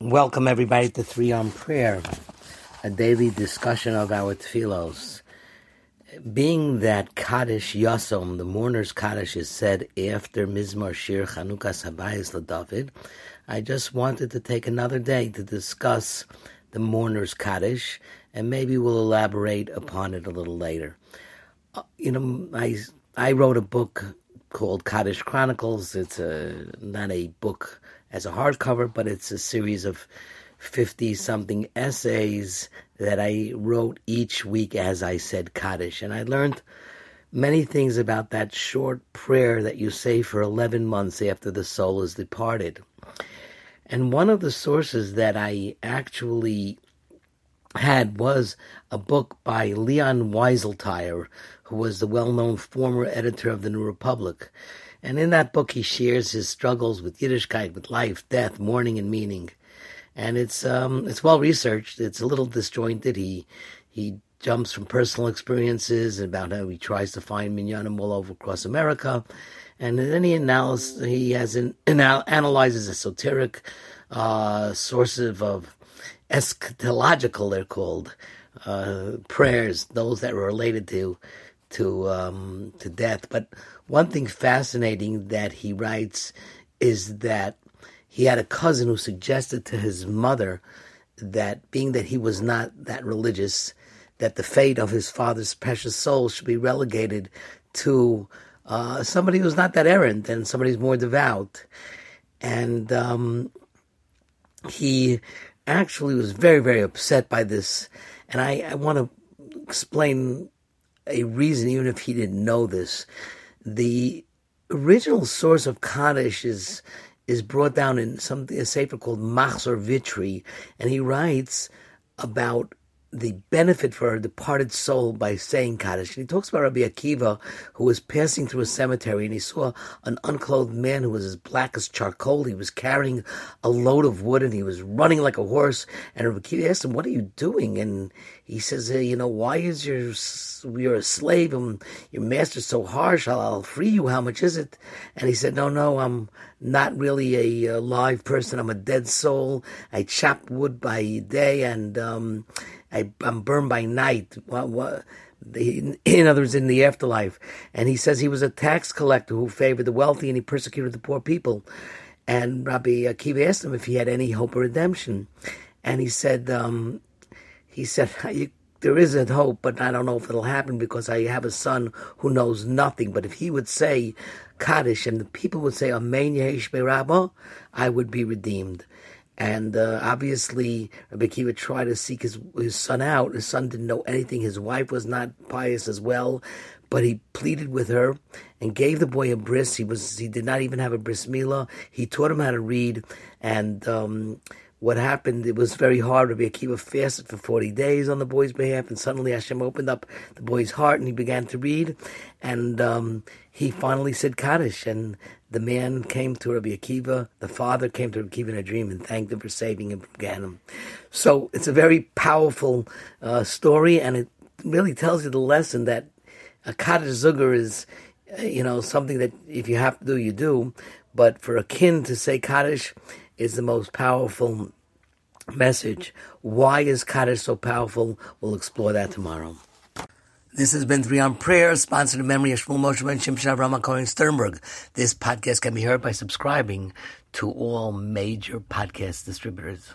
Welcome everybody to Three on Prayer, a daily discussion of our tefillos. Being that Kaddish Yasom, the mourner's Kaddish, is said after Mizmor Shir Chanukas HaBayis LaDavid, I just wanted to take another day to discuss the mourner's Kaddish, and maybe we'll elaborate upon it a little later. Uh, you know, I I wrote a book called Kaddish Chronicles. It's a not a book as a hardcover, but it's a series of 50 something essays that I wrote each week as I said Kaddish. And I learned many things about that short prayer that you say for 11 months after the soul is departed. And one of the sources that I actually had was a book by Leon Wieseltier, who was the well known former editor of the New Republic. And in that book, he shares his struggles with Yiddishkeit, with life, death, mourning, and meaning. And it's um, it's well researched. It's a little disjointed. He he jumps from personal experiences about how he tries to find minyanim all over across America, and then he analyzes he has an, analyzes esoteric uh, sources of eschatological they're called uh, prayers, those that were related to to um, to death. But one thing fascinating that he writes is that he had a cousin who suggested to his mother that being that he was not that religious, that the fate of his father's precious soul should be relegated to uh, somebody who's not that errant and somebody who's more devout. And um, he actually was very, very upset by this. And I, I want to explain a reason, even if he didn't know this. The original source of Kaddish is is brought down in something a sefer called Machzor Vitry, and he writes about the benefit for a departed soul by saying Kaddish. And he talks about Rabbi Akiva, who was passing through a cemetery and he saw an unclothed man who was as black as charcoal. He was carrying a load of wood and he was running like a horse. And Rabbi Akiva asked him, What are you doing? And he says, hey, You know, why is your, you're a slave and your master's so harsh? I'll, I'll, free you. How much is it? And he said, No, no, I'm not really a, a live person. I'm a dead soul. I chop wood by day and, um, I, am burned by night. What, what, in other words, in the afterlife. And he says he was a tax collector who favored the wealthy and he persecuted the poor people. And Rabbi Akiva asked him if he had any hope of redemption. And he said, um, he said, there is a hope, but I don't know if it'll happen because I have a son who knows nothing. But if he would say Kaddish and the people would say Amen Yehesh Rabba, I would be redeemed. And uh, obviously, Rabbi Akiva tried to seek his, his son out. His son didn't know anything. His wife was not pious as well, but he pleaded with her and gave the boy a bris. He was he did not even have a bris milah. He taught him how to read, and um, what happened, it was very hard. Rabbi Akiva fasted for 40 days on the boy's behalf, and suddenly Hashem opened up the boy's heart and he began to read. And um, he finally said Kaddish, and the man came to Rabbi Akiva, the father came to Rabbi Akiva in a dream and thanked him for saving him from Gehenom. So it's a very powerful uh, story, and it really tells you the lesson that a Kaddish Zuger is, uh, you know, something that if you have to do, you do. But for a kin to say Kaddish, is the most powerful message. Why is Kaddish so powerful? We'll explore that tomorrow. This has been Three on Prayer, sponsored in memory of Shmuel Moshe Ben Shimshon Avraham Cohen Sternberg. This podcast can be heard by subscribing to all major podcast distributors.